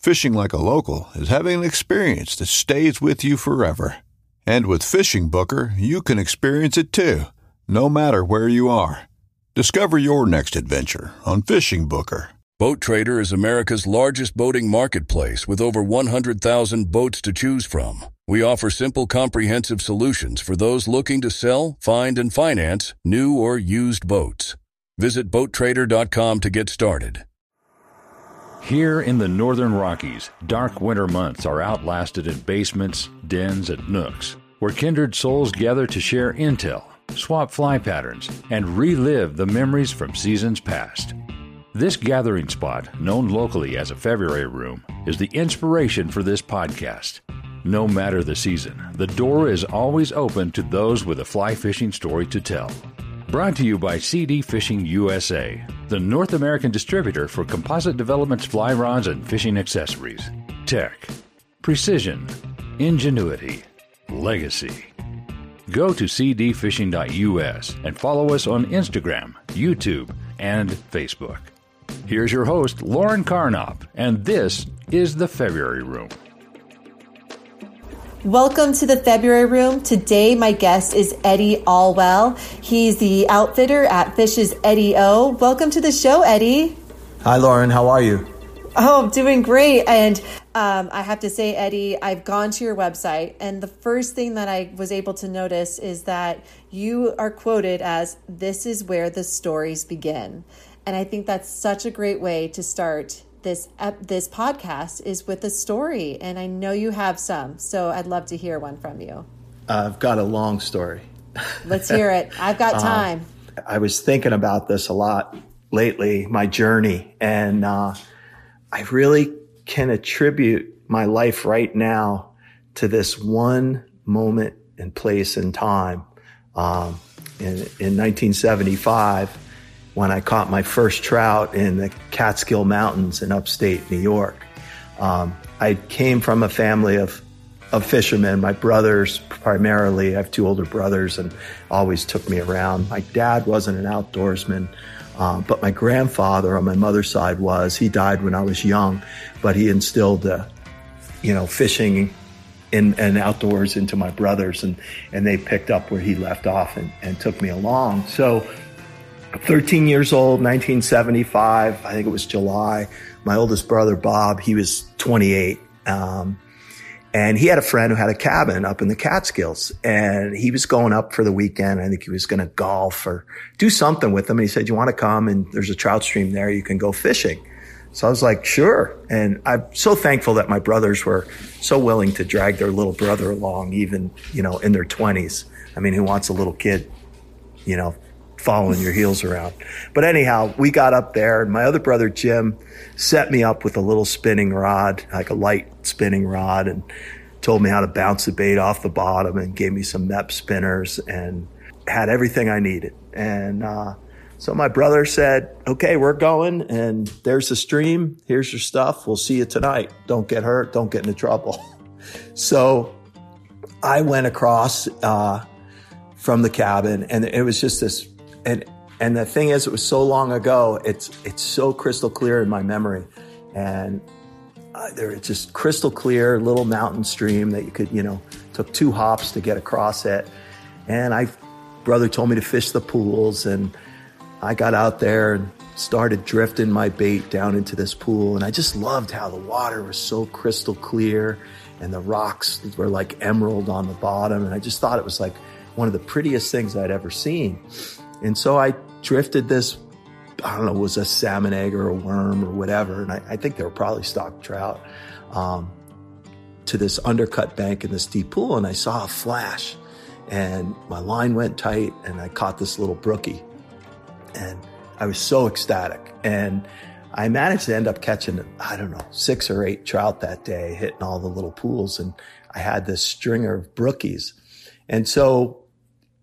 Fishing like a local is having an experience that stays with you forever. And with Fishing Booker, you can experience it too, no matter where you are. Discover your next adventure on Fishing Booker. Boat Trader is America's largest boating marketplace with over 100,000 boats to choose from. We offer simple, comprehensive solutions for those looking to sell, find, and finance new or used boats. Visit BoatTrader.com to get started. Here in the northern Rockies, dark winter months are outlasted in basements, dens, and nooks, where kindred souls gather to share intel, swap fly patterns, and relive the memories from seasons past. This gathering spot, known locally as a February room, is the inspiration for this podcast. No matter the season, the door is always open to those with a fly fishing story to tell. Brought to you by CD Fishing USA, the North American distributor for Composite Development's fly rods and fishing accessories. Tech, precision, ingenuity, legacy. Go to cdfishing.us and follow us on Instagram, YouTube, and Facebook. Here's your host, Lauren Karnopp, and this is the February Room. Welcome to the February Room. Today, my guest is Eddie Olwell. He's the outfitter at Fishs Eddy O. Welcome to the show, Eddie. Hi, Lauren. How are you? Oh, I'm doing great. And um, I have to say, Eddie, I've gone to your website, and the first thing that I was able to notice is that you are quoted as, This is where the stories begin. And I think that's such a great way to start this ep- this podcast is with a story and I know you have some so I'd love to hear one from you. I've got a long story. Let's hear it. I've got time. Uh, I was thinking about this a lot lately, my journey, and uh, I really can attribute my life right now to this one moment and place and time. Um, in, in 1975, when I caught my first trout in the Catskill Mountains in upstate New York. Um, I came from a family of of fishermen. My brothers, primarily, I have two older brothers, and always took me around. My dad wasn't an outdoorsman, um, but my grandfather on my mother's side was. He died when I was young, but he instilled, uh, you know, fishing in, and outdoors into my brothers, and and they picked up where he left off and, and took me along. So 13 years old, 1975. I think it was July. My oldest brother, Bob, he was 28. Um, and he had a friend who had a cabin up in the Catskills and he was going up for the weekend. I think he was going to golf or do something with them. And he said, you want to come? And there's a trout stream there. You can go fishing. So I was like, sure. And I'm so thankful that my brothers were so willing to drag their little brother along, even, you know, in their twenties. I mean, who wants a little kid, you know, following your heels around. But anyhow, we got up there and my other brother Jim set me up with a little spinning rod, like a light spinning rod and told me how to bounce the bait off the bottom and gave me some Mepps spinners and had everything I needed. And, uh, so my brother said, okay, we're going and there's the stream. Here's your stuff. We'll see you tonight. Don't get hurt. Don't get into trouble. so I went across, uh, from the cabin. And it was just this, and, and the thing is, it was so long ago, it's, it's so crystal clear in my memory. And uh, there was just crystal clear little mountain stream that you could, you know, took two hops to get across it. And I, brother told me to fish the pools and I got out there and started drifting my bait down into this pool. And I just loved how the water was so crystal clear and the rocks were like emerald on the bottom. And I just thought it was like one of the prettiest things I'd ever seen. And so I drifted this, I don't know, was a salmon egg or a worm or whatever. And I, I think they were probably stock trout um, to this undercut bank in this deep pool. And I saw a flash and my line went tight and I caught this little brookie. And I was so ecstatic. And I managed to end up catching, I don't know, six or eight trout that day, hitting all the little pools. And I had this stringer of brookies. And so,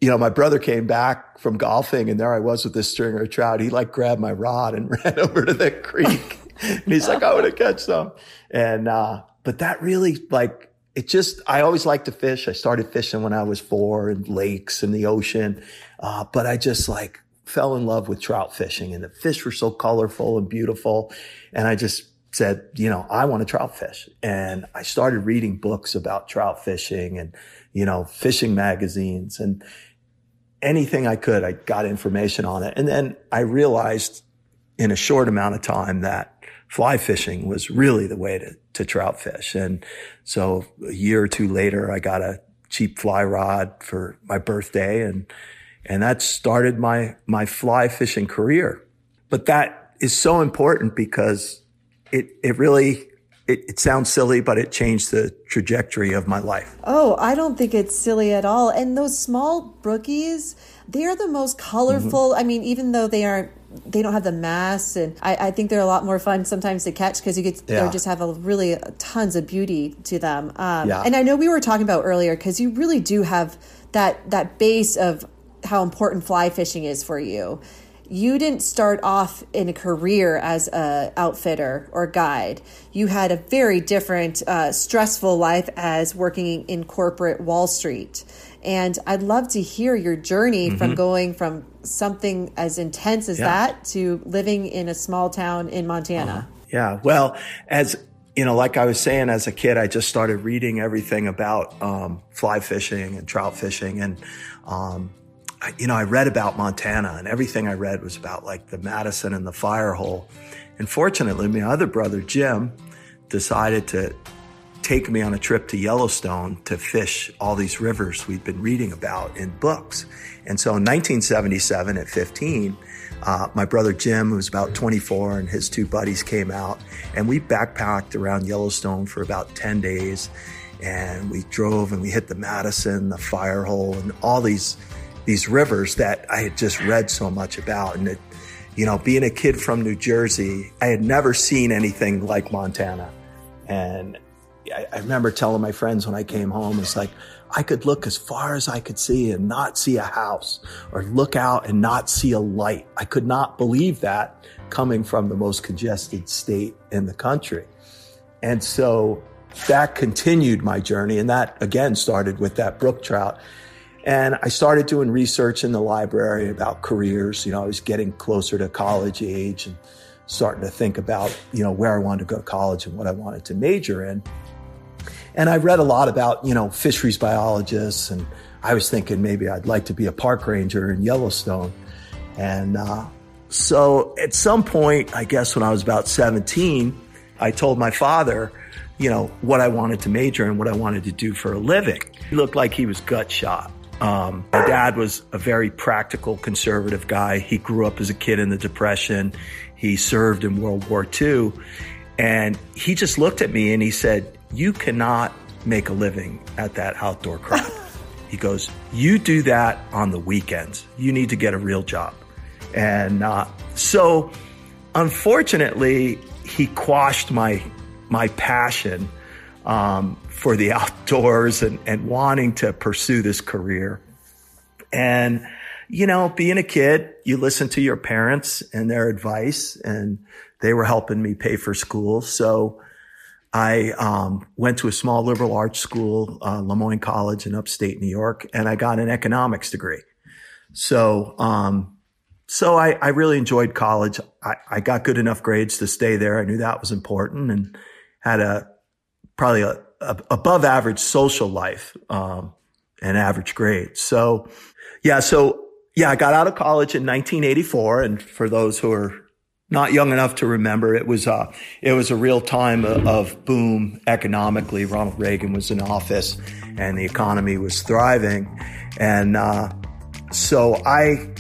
you know, my brother came back from golfing and there I was with this stringer of trout. He like grabbed my rod and ran over to the creek. and he's like, I want to catch some. And, uh, but that really like, it just, I always liked to fish. I started fishing when I was four in lakes and the ocean. Uh, but I just like fell in love with trout fishing and the fish were so colorful and beautiful. And I just said, you know, I want to trout fish. And I started reading books about trout fishing and, you know, fishing magazines and anything I could. I got information on it. And then I realized in a short amount of time that fly fishing was really the way to, to trout fish. And so a year or two later, I got a cheap fly rod for my birthday and and that started my, my fly fishing career. But that is so important because it, it really, it, it, sounds silly, but it changed the trajectory of my life. Oh, I don't think it's silly at all. And those small brookies, they are the most colorful. Mm-hmm. I mean, even though they aren't, they don't have the mass, and I, I think they're a lot more fun sometimes to catch because you get yeah. they just have a really tons of beauty to them. Um, yeah. And I know we were talking about earlier because you really do have that that base of how important fly fishing is for you. You didn't start off in a career as a outfitter or guide. You had a very different, uh, stressful life as working in corporate Wall Street. And I'd love to hear your journey mm-hmm. from going from something as intense as yeah. that to living in a small town in Montana. Uh-huh. Yeah. Well, as you know, like I was saying, as a kid, I just started reading everything about um, fly fishing and trout fishing, and um, you know, I read about Montana and everything I read was about like the Madison and the Firehole. And fortunately, my other brother, Jim, decided to take me on a trip to Yellowstone to fish all these rivers we'd been reading about in books. And so in 1977 at 15, uh, my brother Jim, who was about 24, and his two buddies came out, and we backpacked around Yellowstone for about 10 days. And we drove and we hit the Madison, the Firehole, and all these these rivers that I had just read so much about. And it, you know, being a kid from New Jersey, I had never seen anything like Montana. And I, I remember telling my friends when I came home, it's like, I could look as far as I could see and not see a house or look out and not see a light. I could not believe that coming from the most congested state in the country. And so that continued my journey. And that again started with that brook trout. And I started doing research in the library about careers. You know, I was getting closer to college age and starting to think about, you know, where I wanted to go to college and what I wanted to major in. And I read a lot about, you know, fisheries biologists. And I was thinking maybe I'd like to be a park ranger in Yellowstone. And uh, so at some point, I guess when I was about 17, I told my father, you know, what I wanted to major and what I wanted to do for a living. He looked like he was gut shot. Um, my dad was a very practical, conservative guy. He grew up as a kid in the Depression. He served in World War II. And he just looked at me and he said, You cannot make a living at that outdoor crop. he goes, You do that on the weekends. You need to get a real job. And uh, so, unfortunately, he quashed my my passion um, for the outdoors and, and wanting to pursue this career. And, you know, being a kid, you listen to your parents and their advice and they were helping me pay for school. So I um, went to a small liberal arts school, uh, Le Moyne College in upstate New York, and I got an economics degree. So, um, so I, I, really enjoyed college. I, I, got good enough grades to stay there. I knew that was important and had a probably a, a above average social life um, and average grades. So, yeah, so yeah, I got out of college in 1984, and for those who are not young enough to remember, it was uh, it was a real time of boom economically. Ronald Reagan was in office, and the economy was thriving, and uh, so I,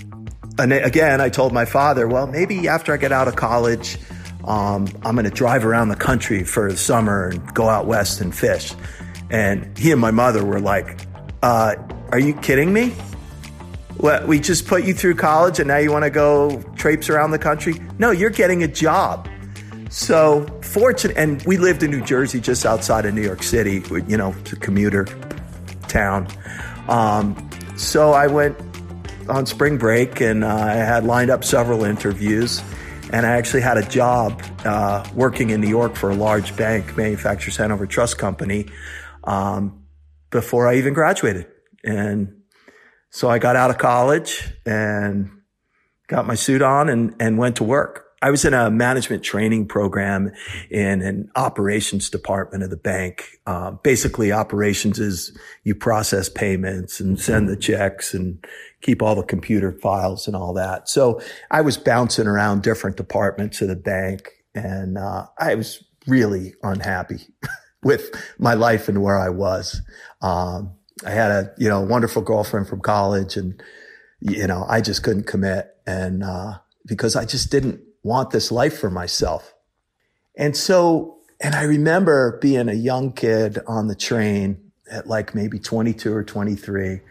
again, I told my father, well, maybe after I get out of college, um, I'm going to drive around the country for the summer and go out west and fish. And he and my mother were like, uh, "Are you kidding me?" What, we just put you through college and now you want to go traipse around the country? No, you're getting a job. So fortunate, and we lived in New Jersey, just outside of New York City. You know, it's a commuter town. Um, so I went on spring break, and uh, I had lined up several interviews, and I actually had a job uh, working in New York for a large bank, Manufacturers Hanover Trust Company, um, before I even graduated. And so I got out of college and got my suit on and, and went to work. I was in a management training program in an operations department of the bank. Uh, basically, operations is you process payments and send the checks and keep all the computer files and all that. So I was bouncing around different departments of the bank, and uh, I was really unhappy with my life and where I was. Um, I had a, you know, wonderful girlfriend from college and, you know, I just couldn't commit. And, uh, because I just didn't want this life for myself. And so, and I remember being a young kid on the train at like maybe 22 or 23.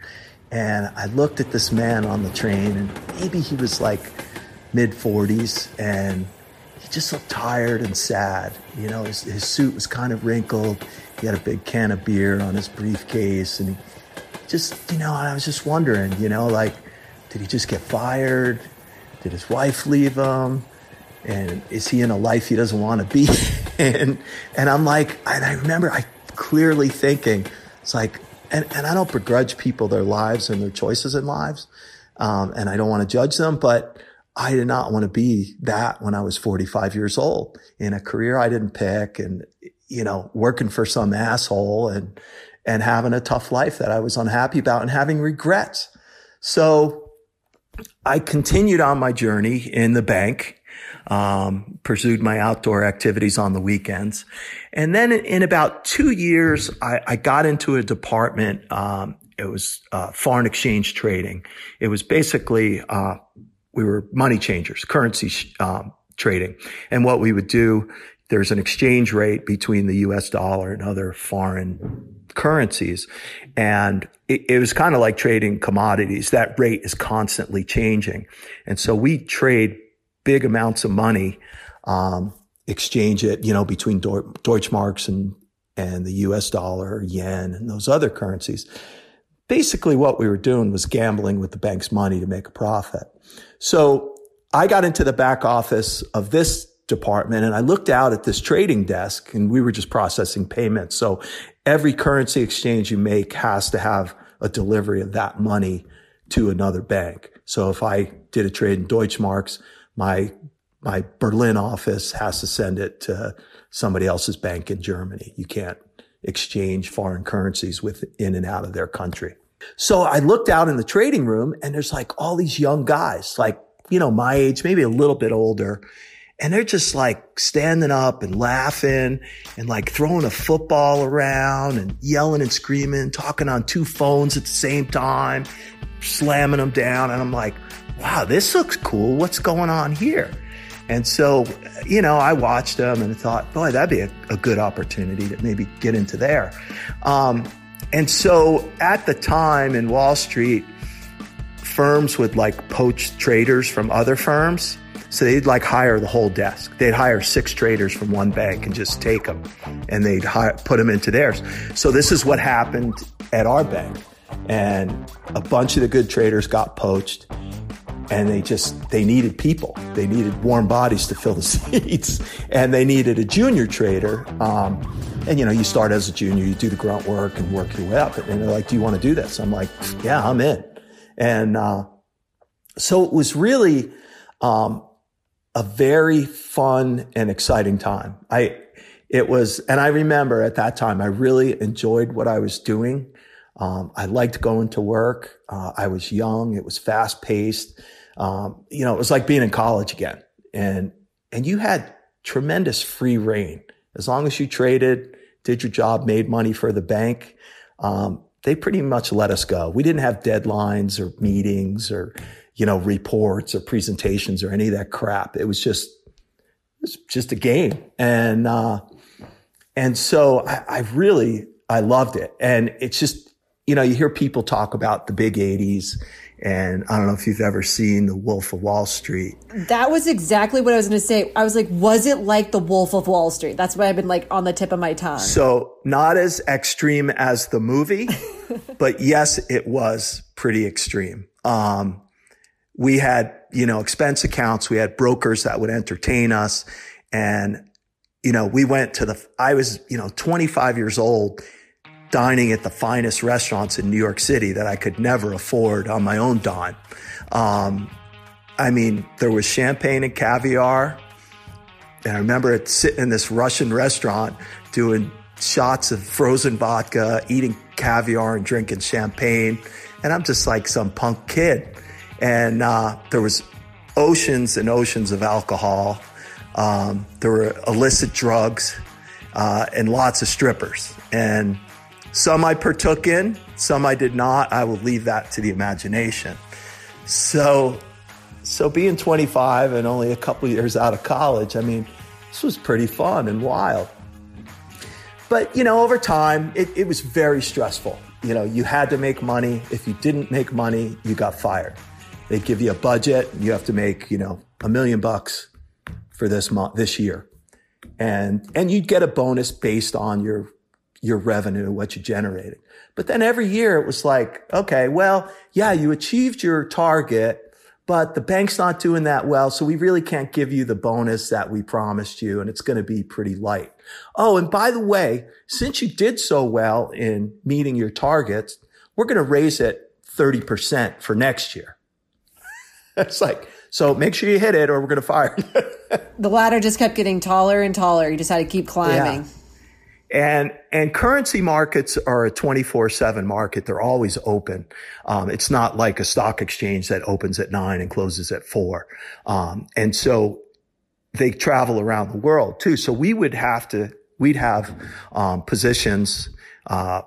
And I looked at this man on the train and maybe he was like mid 40s and he just looked tired and sad. You know, his, his suit was kind of wrinkled. He had a big can of beer on his briefcase, and he just, you know, I was just wondering, you know, like, did he just get fired? Did his wife leave him? And is he in a life he doesn't want to be in? And I'm like, and I remember I clearly thinking, it's like, and, and I don't begrudge people their lives and their choices in lives. Um, and I don't want to judge them, but I did not want to be that when I was 45 years old in a career I didn't pick and, you know, working for some asshole and, and having a tough life that I was unhappy about and having regrets. So I continued on my journey in the bank, um, pursued my outdoor activities on the weekends. And then in about two years, I, I got into a department. Um, it was uh, foreign exchange trading. It was basically uh, we were money changers, currency um, trading, and what we would do there's an exchange rate between the US dollar and other foreign currencies. And it, it was kind of like trading commodities. That rate is constantly changing. And so we trade big amounts of money, um, exchange it, you know, between Deutschmarks and, and the US dollar, yen, and those other currencies. Basically, what we were doing was gambling with the bank's money to make a profit. So I got into the back office of this department and I looked out at this trading desk and we were just processing payments. So every currency exchange you make has to have a delivery of that money to another bank. So if I did a trade in Deutschmarks, my my Berlin office has to send it to somebody else's bank in Germany. You can't exchange foreign currencies with in and out of their country. So I looked out in the trading room and there's like all these young guys, like, you know, my age, maybe a little bit older. And they're just like standing up and laughing and like throwing a football around and yelling and screaming, talking on two phones at the same time, slamming them down. And I'm like, wow, this looks cool. What's going on here? And so, you know, I watched them and thought, boy, that'd be a, a good opportunity to maybe get into there. Um, and so at the time in Wall Street, firms would like poach traders from other firms so they'd like hire the whole desk. They'd hire six traders from one bank and just take them and they'd hire, put them into theirs. So this is what happened at our bank. And a bunch of the good traders got poached. And they just they needed people. They needed warm bodies to fill the seats. And they needed a junior trader. Um, and you know you start as a junior you do the grunt work and work your way up. And they're like do you want to do this? I'm like yeah i'm in. And uh, so it was really um, a very fun and exciting time. I it was and i remember at that time i really enjoyed what i was doing. Um, I liked going to work. Uh, I was young. It was fast paced. Um, you know, it was like being in college again. And, and you had tremendous free reign. As long as you traded, did your job, made money for the bank, um, they pretty much let us go. We didn't have deadlines or meetings or, you know, reports or presentations or any of that crap. It was just, it was just a game. And, uh, and so I, I really, I loved it. And it's just, you know, you hear people talk about the big 80s and I don't know if you've ever seen The Wolf of Wall Street. That was exactly what I was going to say. I was like, was it like The Wolf of Wall Street? That's why I've been like on the tip of my tongue. So not as extreme as the movie, but yes, it was pretty extreme. Um, we had, you know, expense accounts. We had brokers that would entertain us. And, you know, we went to the, I was, you know, 25 years old dining at the finest restaurants in New York City that I could never afford on my own dime. Um, I mean, there was champagne and caviar. And I remember it sitting in this Russian restaurant doing shots of frozen vodka, eating caviar and drinking champagne. And I'm just like some punk kid. And uh, there was oceans and oceans of alcohol. Um, there were illicit drugs uh, and lots of strippers. And some I partook in, some I did not. I will leave that to the imagination. So, so being 25 and only a couple years out of college, I mean, this was pretty fun and wild. But, you know, over time, it, it was very stressful. You know, you had to make money. If you didn't make money, you got fired. They give you a budget. You have to make, you know, a million bucks for this month, this year. And, and you'd get a bonus based on your your revenue, what you generated. But then every year it was like, okay, well, yeah, you achieved your target, but the bank's not doing that well. So we really can't give you the bonus that we promised you. And it's going to be pretty light. Oh, and by the way, since you did so well in meeting your targets, we're going to raise it 30% for next year. it's like, so make sure you hit it or we're going to fire. the ladder just kept getting taller and taller. You just had to keep climbing. Yeah. And, and currency markets are a 24 seven market. They're always open. Um, it's not like a stock exchange that opens at nine and closes at four. Um, and so they travel around the world too. So we would have to, we'd have, um, positions, uh,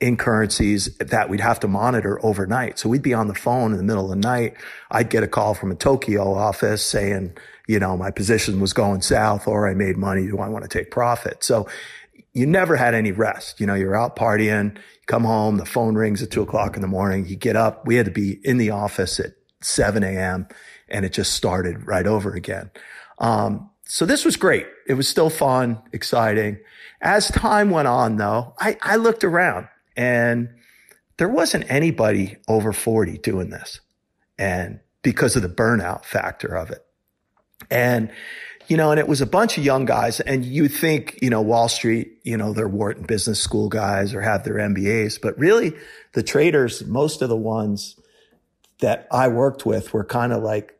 in currencies that we'd have to monitor overnight. So we'd be on the phone in the middle of the night. I'd get a call from a Tokyo office saying, you know, my position was going south or I made money. Do I want to take profit? So you never had any rest. You know, you're out partying, you come home, the phone rings at two o'clock in the morning, you get up. We had to be in the office at 7 a.m. and it just started right over again. Um, so this was great. It was still fun, exciting. As time went on though, I, I looked around and there wasn't anybody over 40 doing this. And because of the burnout factor of it. And you know, and it was a bunch of young guys and you think, you know, Wall Street, you know, they're Wharton business school guys or have their MBAs, but really the traders, most of the ones that I worked with were kind of like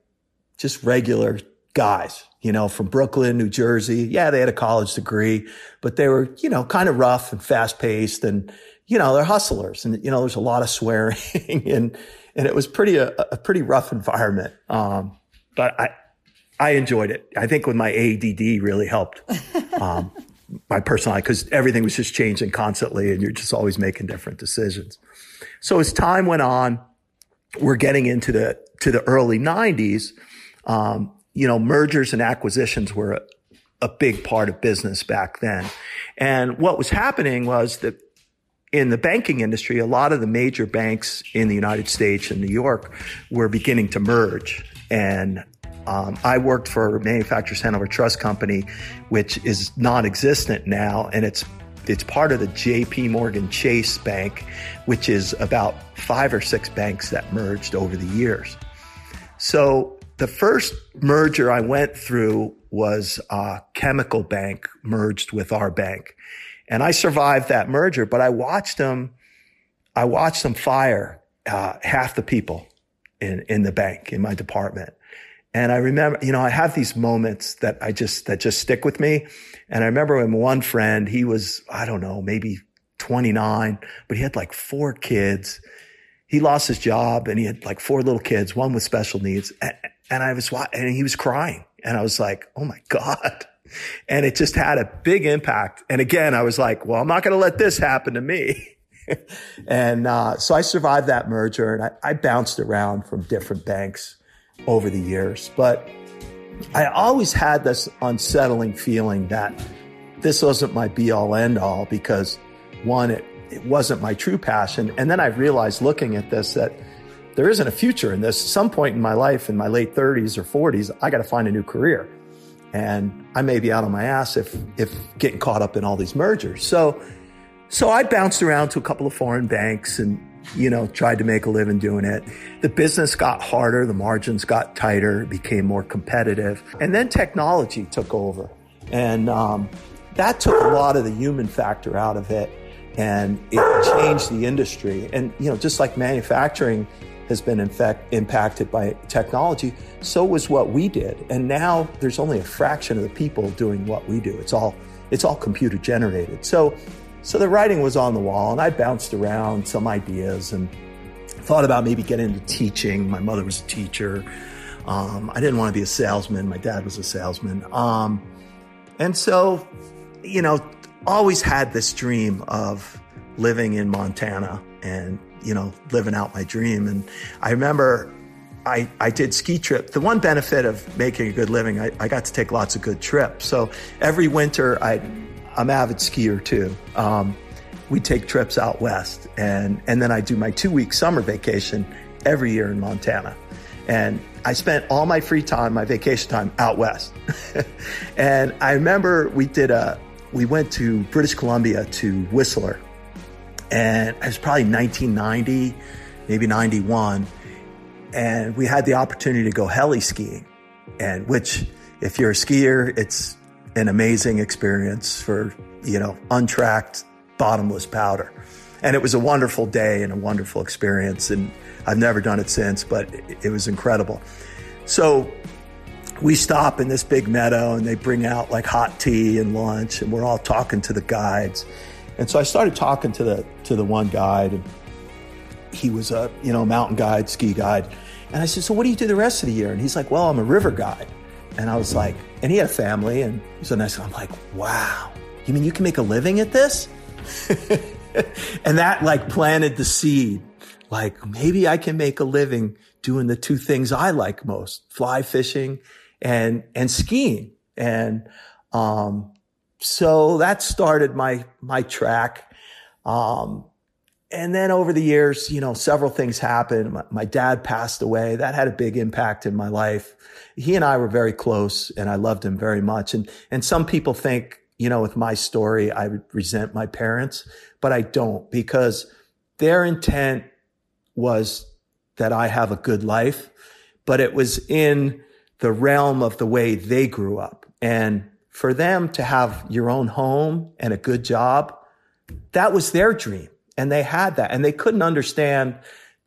just regular guys, you know, from Brooklyn, New Jersey. Yeah, they had a college degree, but they were, you know, kind of rough and fast paced and, you know, they're hustlers and, you know, there's a lot of swearing and, and it was pretty, a, a pretty rough environment. Um, but I, I enjoyed it. I think with my ADD really helped um, my personality because everything was just changing constantly and you're just always making different decisions. So as time went on, we're getting into the to the early 90s. Um, you know, mergers and acquisitions were a, a big part of business back then. And what was happening was that in the banking industry, a lot of the major banks in the United States and New York were beginning to merge. And um, I worked for Manufacturers Hanover Trust Company, which is non-existent now, and it's it's part of the J.P. Morgan Chase Bank, which is about five or six banks that merged over the years. So the first merger I went through was a chemical bank merged with our bank. And I survived that merger, but I watched them, I watched them fire uh, half the people in, in the bank, in my department. And I remember, you know, I have these moments that I just, that just stick with me. And I remember when one friend, he was, I don't know, maybe 29, but he had like four kids. He lost his job and he had like four little kids, one with special needs. And, and I was, and he was crying. And I was like, Oh my God. And it just had a big impact. And again, I was like, well, I'm not going to let this happen to me. and uh, so I survived that merger and I, I bounced around from different banks over the years. But I always had this unsettling feeling that this wasn't my be all end all because one, it, it wasn't my true passion. And then I realized looking at this that there isn't a future in this. Some point in my life, in my late 30s or 40s, I got to find a new career. And I may be out on my ass if, if getting caught up in all these mergers. So, so I bounced around to a couple of foreign banks and you know, tried to make a living doing it. The business got harder, the margins got tighter, became more competitive, and then technology took over, and um, that took a lot of the human factor out of it, and it changed the industry. And you know, just like manufacturing has been impacted by technology, so was what we did. And now there's only a fraction of the people doing what we do. It's all it's all computer generated. So so the writing was on the wall, and I bounced around some ideas and thought about maybe getting into teaching. My mother was a teacher. Um, I didn't want to be a salesman. My dad was a salesman. Um, and so, you know, always had this dream of living in Montana and, you know, living out my dream. And I remember I, I did ski trip. The one benefit of making a good living, I, I got to take lots of good trips. So every winter I'd I'm avid skier too. Um, we take trips out west, and and then I do my two week summer vacation every year in Montana. And I spent all my free time, my vacation time, out west. and I remember we did a we went to British Columbia to Whistler, and it was probably 1990, maybe 91, and we had the opportunity to go heli skiing, and which if you're a skier, it's an amazing experience for, you know, untracked, bottomless powder. And it was a wonderful day and a wonderful experience. And I've never done it since, but it was incredible. So we stop in this big meadow and they bring out like hot tea and lunch and we're all talking to the guides. And so I started talking to the to the one guide and he was a, you know, mountain guide, ski guide. And I said, "So what do you do the rest of the year?" And he's like, "Well, I'm a river guide." And I was like, and he had a family and so nice I'm like, wow, you mean you can make a living at this? and that like planted the seed. Like maybe I can make a living doing the two things I like most, fly fishing and, and skiing. And, um, so that started my, my track. Um, and then over the years, you know, several things happened. My, my, dad passed away. That had a big impact in my life. He and I were very close and I loved him very much. And, and some people think, you know, with my story, I would resent my parents, but I don't because their intent was that I have a good life, but it was in the realm of the way they grew up. And for them to have your own home and a good job, that was their dream and they had that and they couldn't understand.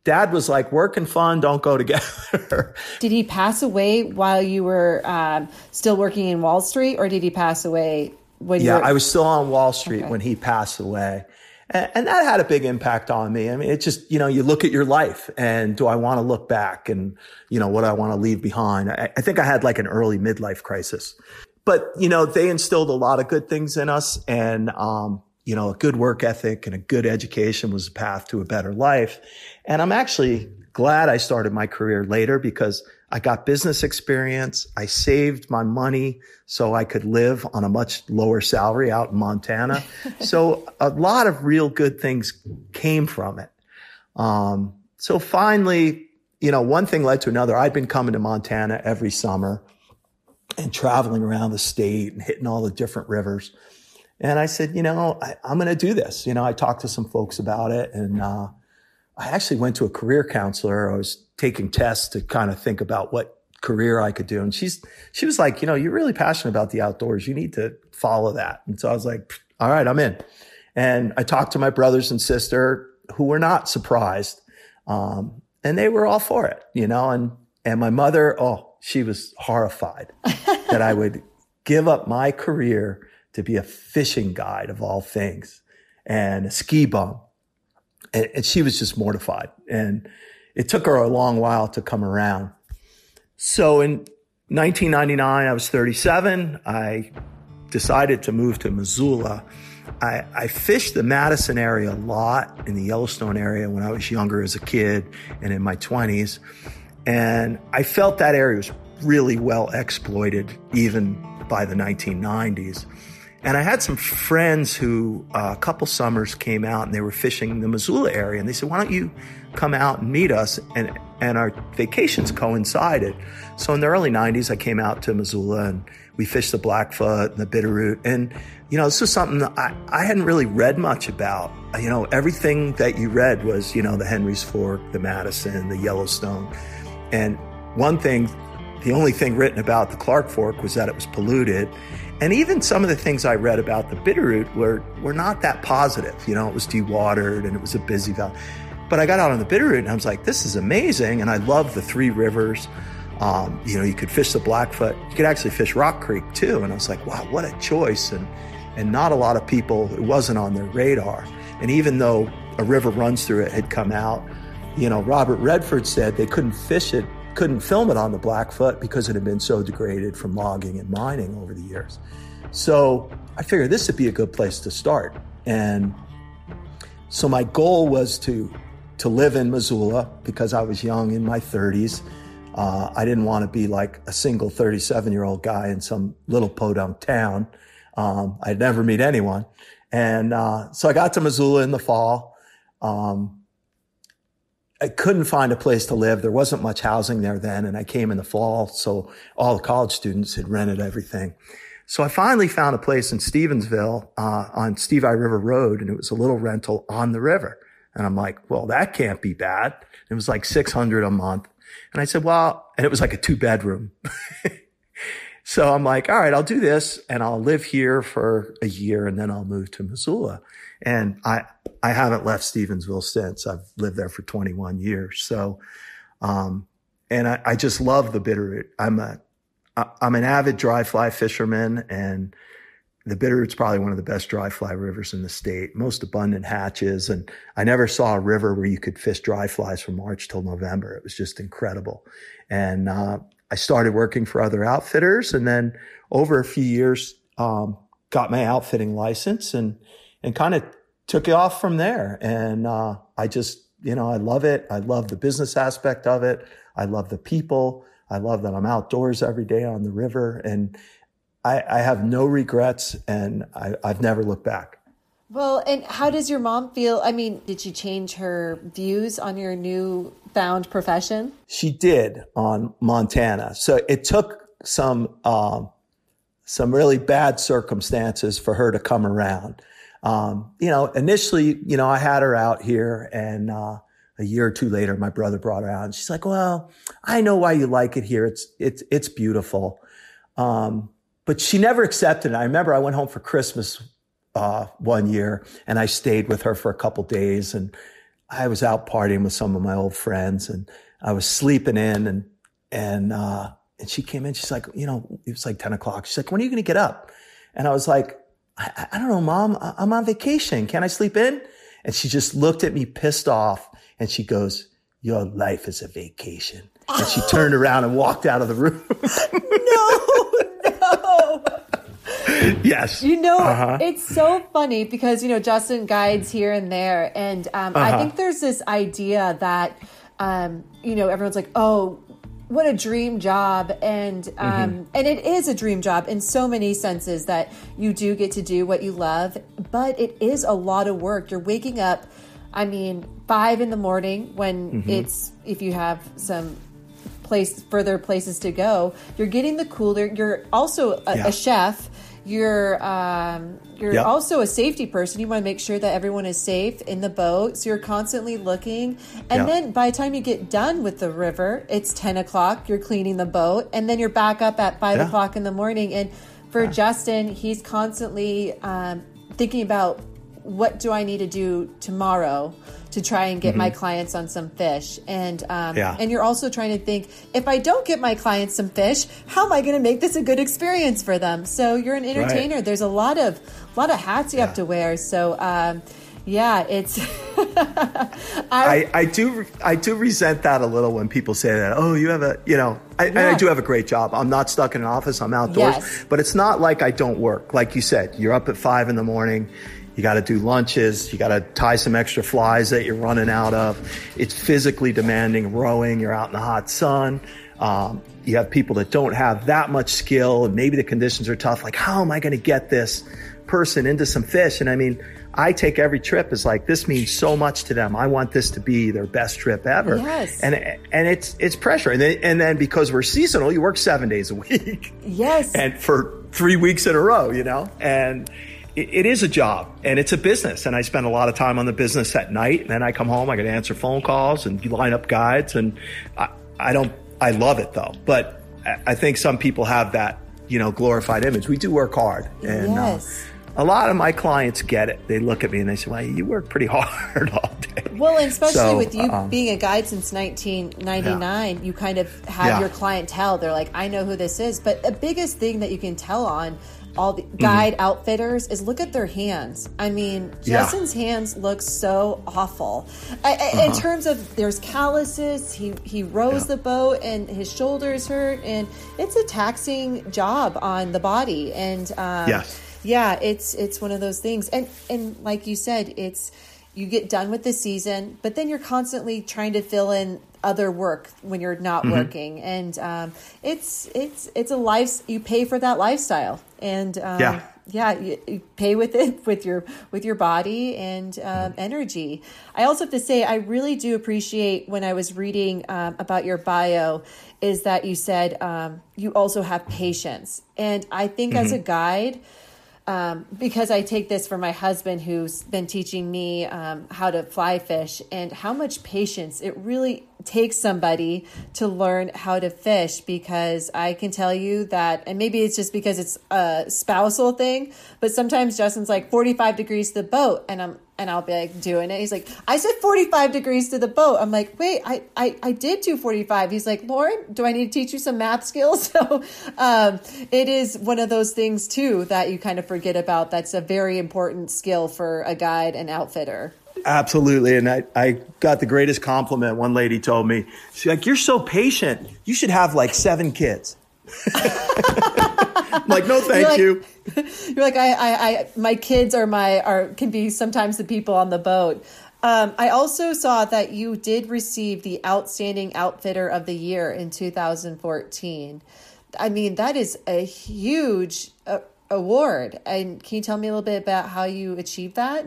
Dad was like, work and fun don't go together. did he pass away while you were um, still working in Wall Street or did he pass away when yeah, you were... I was still on Wall Street okay. when he passed away. And, and that had a big impact on me. I mean, it's just, you know, you look at your life and do I want to look back and, you know, what I want to leave behind? I, I think I had like an early midlife crisis, but, you know, they instilled a lot of good things in us. And, um, you know, a good work ethic and a good education was a path to a better life. And I'm actually glad I started my career later because I got business experience. I saved my money so I could live on a much lower salary out in Montana. so a lot of real good things came from it. Um, so finally, you know, one thing led to another. I'd been coming to Montana every summer and traveling around the state and hitting all the different rivers. And I said, you know, I, am going to do this. You know, I talked to some folks about it and, uh, I actually went to a career counselor. I was taking tests to kind of think about what career I could do. And she's, she was like, you know, you're really passionate about the outdoors. You need to follow that. And so I was like, all right, I'm in. And I talked to my brothers and sister who were not surprised. Um, and they were all for it, you know, and, and my mother, oh, she was horrified that I would give up my career to be a fishing guide of all things and a ski bum. And, and she was just mortified. And it took her a long while to come around. So in 1999, I was 37. I decided to move to Missoula. I, I, fished the Madison area a lot in the Yellowstone area when I was younger as a kid and in my 20s. And I felt that area was really well exploited even by the 1990s. And I had some friends who uh, a couple summers came out and they were fishing in the Missoula area. And they said, why don't you come out and meet us? And, and our vacations coincided. So in the early 90s, I came out to Missoula and we fished the Blackfoot and the Bitterroot. And, you know, this was something that I, I hadn't really read much about. You know, everything that you read was, you know, the Henry's Fork, the Madison, the Yellowstone. And one thing, the only thing written about the Clark Fork was that it was polluted. And even some of the things I read about the Bitterroot were, were not that positive. You know, it was dewatered and it was a busy valley. But I got out on the Bitterroot and I was like, this is amazing. And I love the three rivers. Um, you know, you could fish the Blackfoot. You could actually fish Rock Creek too. And I was like, wow, what a choice. And, and not a lot of people, it wasn't on their radar. And even though a river runs through it had come out, you know, Robert Redford said they couldn't fish it couldn't film it on the Blackfoot because it had been so degraded from logging and mining over the years. So I figured this would be a good place to start. And so my goal was to to live in Missoula because I was young in my 30s. Uh, I didn't want to be like a single 37 year old guy in some little podunk town. Um, I'd never meet anyone. And uh, so I got to Missoula in the fall. Um, I couldn't find a place to live. There wasn't much housing there then. And I came in the fall. So all the college students had rented everything. So I finally found a place in Stevensville, uh, on Stevie River Road. And it was a little rental on the river. And I'm like, well, that can't be bad. It was like 600 a month. And I said, well, and it was like a two bedroom. so I'm like, all right, I'll do this and I'll live here for a year and then I'll move to Missoula. And I, I haven't left Stevensville since. I've lived there for 21 years. So, um, and I, I just love the Bitterroot. I'm a, I'm an avid dry fly fisherman and the Bitterroot's probably one of the best dry fly rivers in the state, most abundant hatches. And I never saw a river where you could fish dry flies from March till November. It was just incredible. And, uh, I started working for other outfitters and then over a few years, um, got my outfitting license and, and kind of took it off from there. And uh, I just, you know, I love it. I love the business aspect of it. I love the people. I love that I'm outdoors every day on the river. And I, I have no regrets and I, I've never looked back. Well, and how does your mom feel? I mean, did she change her views on your new found profession? She did on Montana. So it took some um, some really bad circumstances for her to come around um, you know, initially, you know, I had her out here and, uh, a year or two later, my brother brought her out and she's like, well, I know why you like it here. It's, it's, it's beautiful. Um, but she never accepted it. I remember I went home for Christmas, uh, one year and I stayed with her for a couple days and I was out partying with some of my old friends and I was sleeping in and, and, uh, and she came in. She's like, you know, it was like 10 o'clock. She's like, when are you going to get up? And I was like, I, I don't know, mom, I'm on vacation. Can I sleep in? And she just looked at me pissed off and she goes, your life is a vacation. And she turned around and walked out of the room. no, no. yes. You know, uh-huh. it's so funny because, you know, Justin guides here and there. And um, uh-huh. I think there's this idea that, um, you know, everyone's like, oh, what a dream job and um, mm-hmm. and it is a dream job in so many senses that you do get to do what you love but it is a lot of work you're waking up i mean five in the morning when mm-hmm. it's if you have some place further places to go you're getting the cooler you're also a, yeah. a chef you're um, you're Yep. also a safety person. You want to make sure that everyone is safe in the boat, so you're constantly looking. And Yep. then by the time you get done with the river, it's ten o'clock. You're cleaning the boat, and then you're back up at five Yeah. o'clock in the morning. And for Justin, he's constantly um, thinking about what do I need to do tomorrow to try and get my clients on some fish. And um, Mm-hmm. Yeah. and you're also trying to think if I don't get my clients some fish, how am I going to make this a good experience for them? So you're an entertainer. There's a lot of lot of hats you have to wear. So um, yeah, it's. I, I do I do resent that a little when people say that. Oh, you have a you know, I, and I do have a great job. I'm not stuck in an office. I'm outdoors, Yes. but it's not like I don't work. Like you said, you're up at five in the morning. You got to do lunches. You got to tie some extra flies that you're running out of. It's physically demanding rowing. You're out in the hot sun. Um, you have people that don't have that much skill, and maybe the conditions are tough. Like, how am I going to get this person into some fish? And I mean, I take every trip as like this means so much to them. I want this to be their best trip ever. Yes. And and it's it's pressure. And then, and then because we're seasonal, you work seven days a week yes. and for three weeks in a row, you know, and it, is a job and it's a business. And I spend a lot of time on the business at night. And then I come home, I got to answer phone calls and line up guides. And I, I don't, I love it though. But I- I think some people have that, you know, glorified image. We do work hard. And Yes. uh, a lot of my clients get it. They look at me and they say, well, you work pretty hard all day. Well, and especially So, with you um, being a guide since 1999, you kind of have Yeah. your clientele. They're like, I know who this is. But the biggest thing that you can tell on all the Mm-hmm. guide outfitters is look at their hands. I mean, Yeah. Justin's hands look so awful. I, I, Uh-huh. In terms of there's calluses, he he rows Yeah. the boat and his shoulders hurt, and it's a taxing job on the body. And um, Yes. yeah, it's it's one of those things, and and like you said, it's you get done with the season, but then you're constantly trying to fill in other work when you're not Mm-hmm. working, and um, it's it's it's a life. You pay for that lifestyle, and um, Yeah. yeah, you, you pay with it with your with your body and um, energy. I also have to say, I really do appreciate when I was reading um, about your bio, is that you said um, you also have patience, and I think as a guide um, because I take this from my husband, who's been teaching me um, how to fly fish, and how much patience it really takes somebody to learn how to fish. Because I can tell you that, and maybe it's just because it's a spousal thing, but sometimes Justin's like 45 degrees to the boat, and I'm and I'll be like doing it. He's like, I said 45 degrees to the boat. I'm like, wait, I, I, I did do 45. He's like, Lauren, do I need to teach you some math skills? So um, it is one of those things too that you kind of forget about. That's a very important skill for a guide and outfitter. Absolutely. And I, I got the greatest compliment. One lady told me, she's like, You're so patient. You should have like seven kids. I'm like, no, thank like- you. You're like, I, I, I, my kids are my, are, can be sometimes the people on the boat. Um, I also saw that you did receive the Outstanding Outfitter of the Year in 2014. I mean, that is a huge uh, award. And can you tell me a little bit about how you achieved that?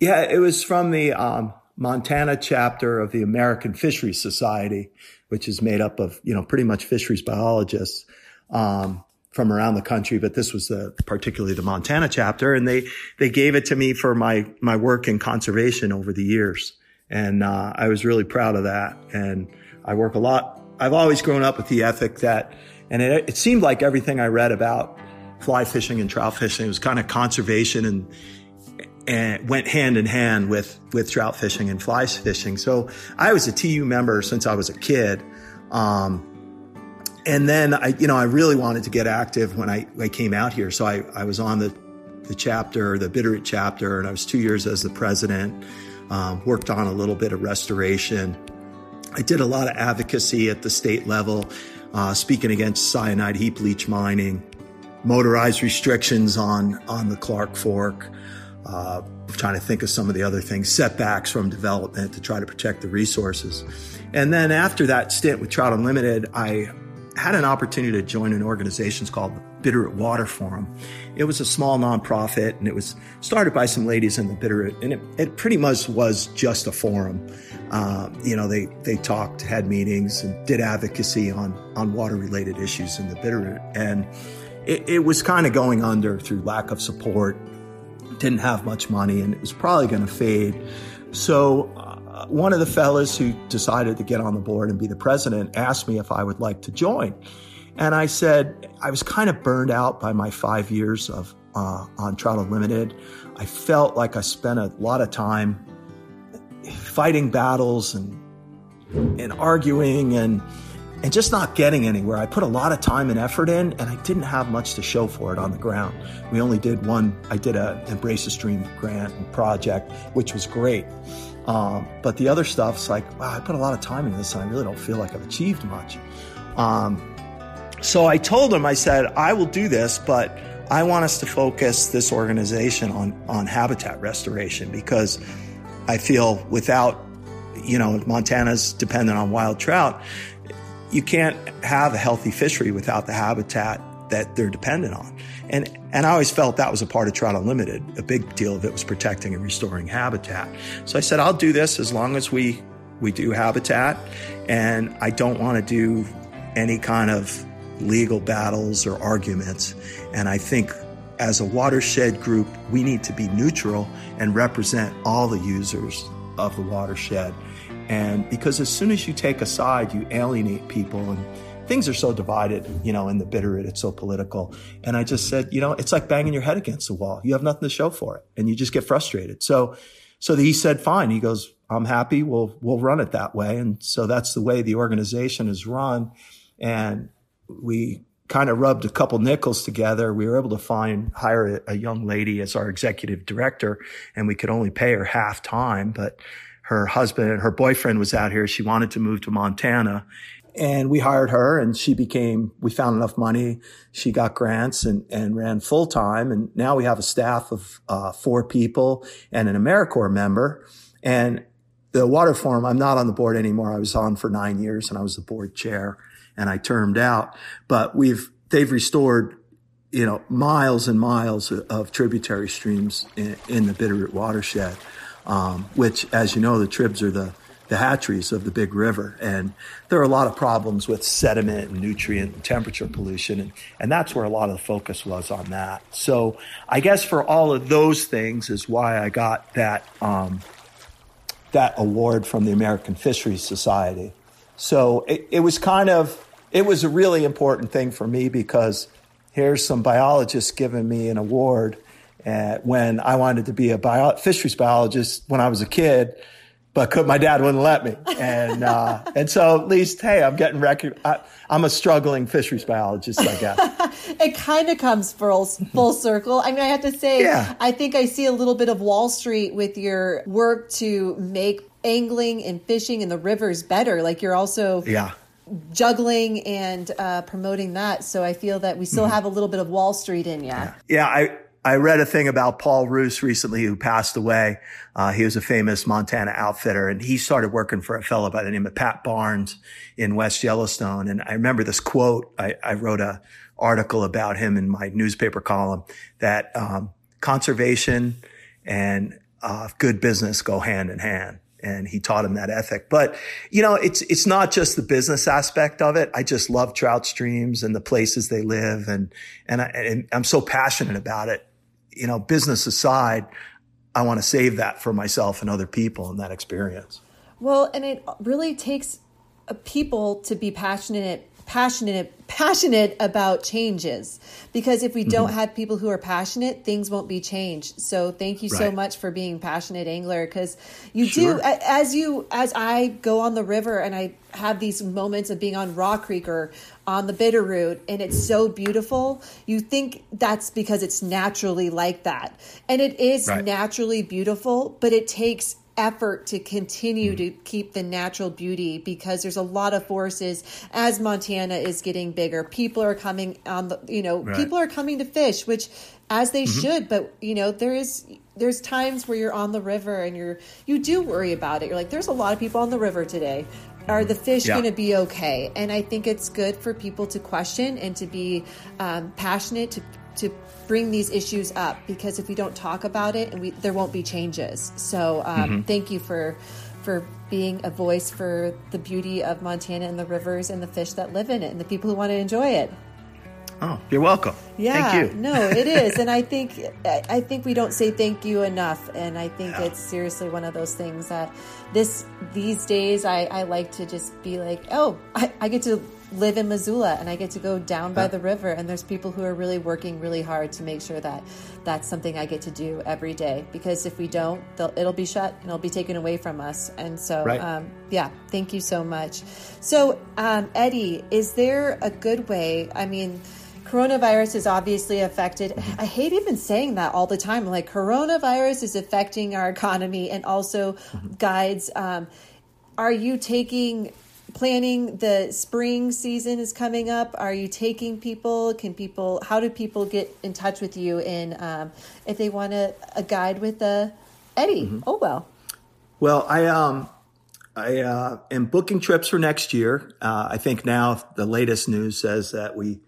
Yeah, it was from the um, Montana chapter of the American Fisheries Society, which is made up of, you know, pretty much fisheries biologists um, from around the country. But this was the, particularly the Montana chapter. And they, they gave it to me for my, my work in conservation over the years. And uh, I was really proud of that. And I work a lot. I've always grown up with the ethic that, and it, it seemed like everything I read about fly fishing and trout fishing was kind of conservation and and went hand in hand with with trout fishing and fly fishing. So I was a TU member since I was a kid. Um, and then I, you know, I really wanted to get active when I, I came out here. So I, I was on the, the chapter, the Bitterroot chapter, and I was two years as the president, um, worked on a little bit of restoration. I did a lot of advocacy at the state level, uh, speaking against cyanide heap leach mining, motorized restrictions on, on the Clark Fork, uh, trying to think of some of the other things, setbacks from development to try to protect the resources. And then after that stint with Trout Unlimited, I had an opportunity to join an organization called Bitterroot Water Forum. It was a small nonprofit and it was started by some ladies in the Bitterroot and it, it pretty much was just a forum. Uh, you know, they, they talked, had meetings and did advocacy on, on water related issues in the Bitterroot. And it, it was kind of going under through lack of support. Didn't have much money, and it was probably going to fade. So, one of the fellas who decided to get on the board and be the president asked me if I would like to join. And I said, I was kind of burned out by my five years of uh, on Trout Unlimited. I felt like I spent a lot of time fighting battles and and arguing and and just not getting anywhere. I put a lot of time and effort in, and I didn't have much to show for it on the ground. We only did one. I did a Embrace the Stream grant and project, which was great. Um, but the other stuff's like, wow, I put a lot of time into this, and I really don't feel like I've achieved much. Um, so I told him, I said, I will do this, but I want us to focus this organization on on habitat restoration because I feel without, you know, Montana's dependent on wild trout you can't have a healthy fishery without the habitat that they're dependent on. And and I always felt that was a part of Trout Unlimited. A big deal of it was protecting and restoring habitat. So I said, I'll do this as long as we we do habitat, and I don't want to do any kind of legal battles or arguments. And I think as a watershed group, we need to be neutral and represent all the users of the watershed. And because as soon as you take a side, you alienate people and things are so divided, you know, in the bitter, it's so political. And I just said, you know, it's like banging your head against the wall. You have nothing to show for it and you just get frustrated. So, so he said, fine. He goes, I'm happy. We'll, we'll run it that way. And so that's the way the organization is run. And we kind of rubbed a couple nickels together. We were able to find, hire a, a young lady as our executive director and we could only pay her half time, but her husband and her boyfriend was out here. She wanted to move to Montana and we hired her and she became, we found enough money. She got grants and, and ran full time. And now we have a staff of uh, four people and an AmeriCorps member. And the water forum, I'm not on the board anymore. I was on for nine years and I was the board chair and I termed out, but we've, they've restored you know, miles and miles of, tributary streams in, in the Bitterroot watershed um, which, as you know, the tribs are the the hatcheries of the big river. And there are a lot of problems with sediment and nutrient and temperature pollution. And, and that's where a lot of the focus was on that. So I guess for all of those things is why I got that, um, that award from the American Fisheries Society. So it, it was kind of, it was a really important thing for me because here's some biologists giving me an award uh, when I wanted to be a bio- fisheries biologist when I was a kid, but could, my dad wouldn't let me. And, uh, and so at least, hey, I'm getting record. I, am a struggling fisheries biologist, I guess. it kind of comes full, full circle. I mean, I have to say, yeah. I think I see a little bit of Wall Street with your work to make angling and fishing in the rivers better. Like you're also yeah juggling and uh, promoting that. So I feel that we still mm-hmm. have a little bit of Wall Street in you. Yeah, yeah I I read a thing about Paul Roos recently who passed away. Uh, he was a famous Montana outfitter and he started working for a fellow by the name of Pat Barnes in West Yellowstone. And I remember this quote. I, I wrote a article about him in my newspaper column that, um, conservation and, uh, good business go hand in hand. And he taught him that ethic. But, you know, it's, it's not just the business aspect of it. I just love trout streams and the places they live. And, and, I, and I'm so passionate about it you know, business aside, I want to save that for myself and other people in that experience. Well, and it really takes uh, people to be passionate passionate passionate about changes because if we don't mm-hmm. have people who are passionate things won't be changed so thank you right. so much for being passionate angler because you sure. do as you as i go on the river and i have these moments of being on rock creek or on the bitterroot and it's so beautiful you think that's because it's naturally like that and it is right. naturally beautiful but it takes effort to continue mm. to keep the natural beauty because there's a lot of forces as Montana is getting bigger. People are coming on the, you know, right. people are coming to fish, which as they mm-hmm. should, but you know, there is there's times where you're on the river and you're you do worry about it. You're like there's a lot of people on the river today. Are the fish yeah. going to be okay? And I think it's good for people to question and to be um, passionate to to bring these issues up because if we don't talk about it and we there won't be changes so um, mm-hmm. thank you for for being a voice for the beauty of montana and the rivers and the fish that live in it and the people who want to enjoy it Oh, you're welcome. Yeah, thank you. no, it is, and I think I think we don't say thank you enough, and I think yeah. it's seriously one of those things that this these days I, I like to just be like, oh, I, I get to live in Missoula and I get to go down by the river and there's people who are really working really hard to make sure that that's something I get to do every day because if we don't it'll be shut and it'll be taken away from us and so right. um, yeah thank you so much so um, Eddie is there a good way I mean coronavirus is obviously affected mm-hmm. I hate even saying that all the time like coronavirus is affecting our economy and also mm-hmm. guides um, are you taking planning the spring season is coming up. Are you taking people? Can people how do people get in touch with you and um, if they want a, a guide with uh, eddie? Mm-hmm. oh well. Well i um i uh, am booking trips for next year. Uh, i think now the latest news says that we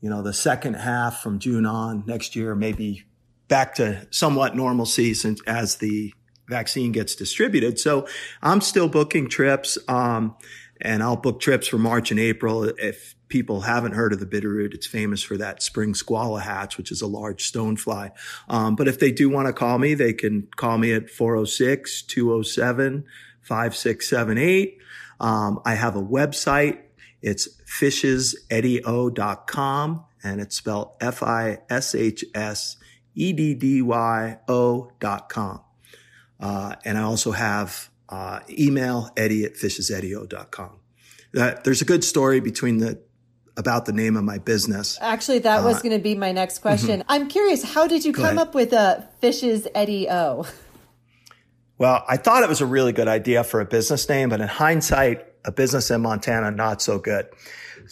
you know the second half from june on next year maybe back to somewhat normalcy since as the vaccine gets distributed. So i'm still booking trips. Um, and I'll book trips for March and April. If people haven't heard of the Bitterroot, it's famous for that spring Skwala hatch, which is a large stonefly. Um, but if they do want to call me, they can call me at 406 207 5678. Um, I have a website. It's fishseddyo.com and it's spelled F-I-S-H-S-E-D-D-Y-O dot com. Uh, and I also have uh, email eddie at fishseddyo.com. That, there's a good story between the about the name of my business. Actually, that was uh, going to be my next question. Mm-hmm. I'm curious, how did you come up with a Fishs Eddy O? Well, I thought it was a really good idea for a business name, but in hindsight, a business in Montana, not so good.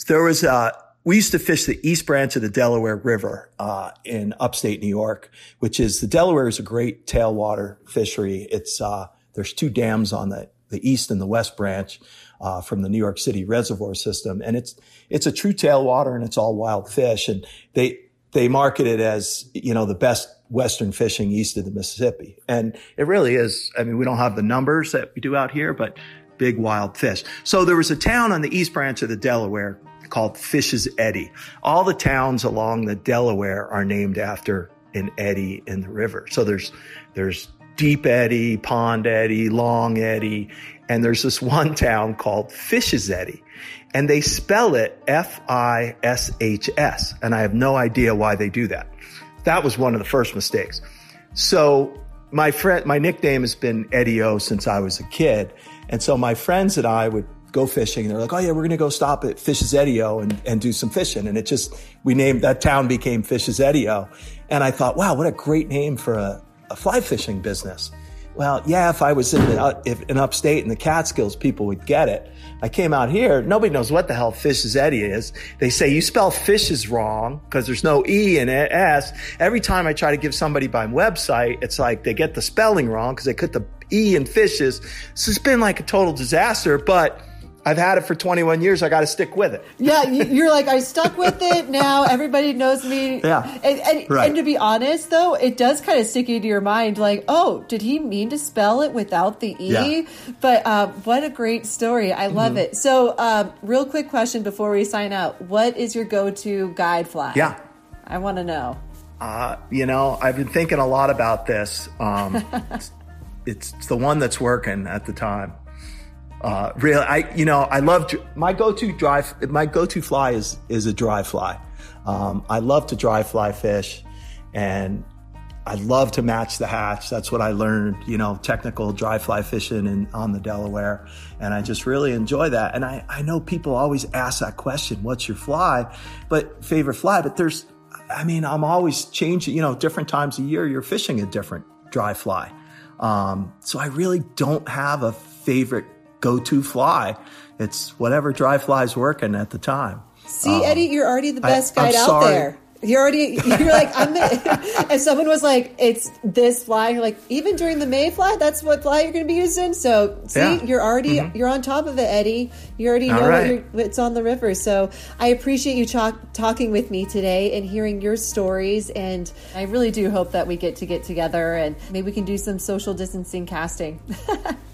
There was a, we used to fish the East Branch of the Delaware River uh, in upstate New York, which is the Delaware is a great tailwater fishery. It's uh, there's two dams on the, the east and the west branch uh, from the New York City reservoir system, and it's it's a true tailwater and it's all wild fish. And they they market it as you know the best western fishing east of the Mississippi, and it really is. I mean, we don't have the numbers that we do out here, but big wild fish. So there was a town on the east branch of the Delaware called Fishs Eddy. All the towns along the Delaware are named after an eddy in the river. So there's there's Deep Eddy, Pond Eddy, Long Eddy. And there's this one town called Fishs Eddy. And they spell it F-I-S-H-S. And I have no idea why they do that. That was one of the first mistakes. So my friend, my nickname has been Eddie O since I was a kid. And so my friends and I would go fishing. And they're like, oh yeah, we're going to go stop at Fishs Eddy O and, and do some fishing. And it just, we named, that town became Fishs Eddy O. And I thought, wow, what a great name for a, a fly fishing business. Well, yeah, if I was in, the, uh, if in upstate in the Catskills, people would get it. I came out here, nobody knows what the hell Fishs Eddy is. They say you spell fishes wrong because there's no E in it, S. Every time I try to give somebody my website, it's like they get the spelling wrong because they put the E in fishes. So it's been like a total disaster, but I've had it for 21 years. I got to stick with it. yeah, you're like I stuck with it. Now everybody knows me. Yeah, and, and, right. and to be honest, though, it does kind of stick into your mind. Like, oh, did he mean to spell it without the e? Yeah. But um, what a great story! I love mm-hmm. it. So, um, real quick question before we sign out: What is your go-to guide fly? Yeah, I want to know. Uh, you know, I've been thinking a lot about this. Um, it's, it's the one that's working at the time. Uh, really, I you know I love my go-to dry my go-to fly is is a dry fly. Um, I love to dry fly fish, and I love to match the hatch. That's what I learned, you know, technical dry fly fishing in, on the Delaware. And I just really enjoy that. And I, I know people always ask that question, what's your fly? But favorite fly, but there's, I mean, I'm always changing, you know, different times a year, you're fishing a different dry fly. Um, so I really don't have a favorite go-to fly. It's whatever dry fly's working at the time. See, um, Eddie, you're already the best I, guide out there. You're already, you're like, I'm the, if someone was like, it's this fly, you're like, even during the Mayfly, that's what fly you're going to be using. So see, yeah. you're already, mm-hmm. you're on top of it, Eddie. You already know right. what's on the river. So I appreciate you talk, talking with me today and hearing your stories. And I really do hope that we get to get together and maybe we can do some social distancing casting.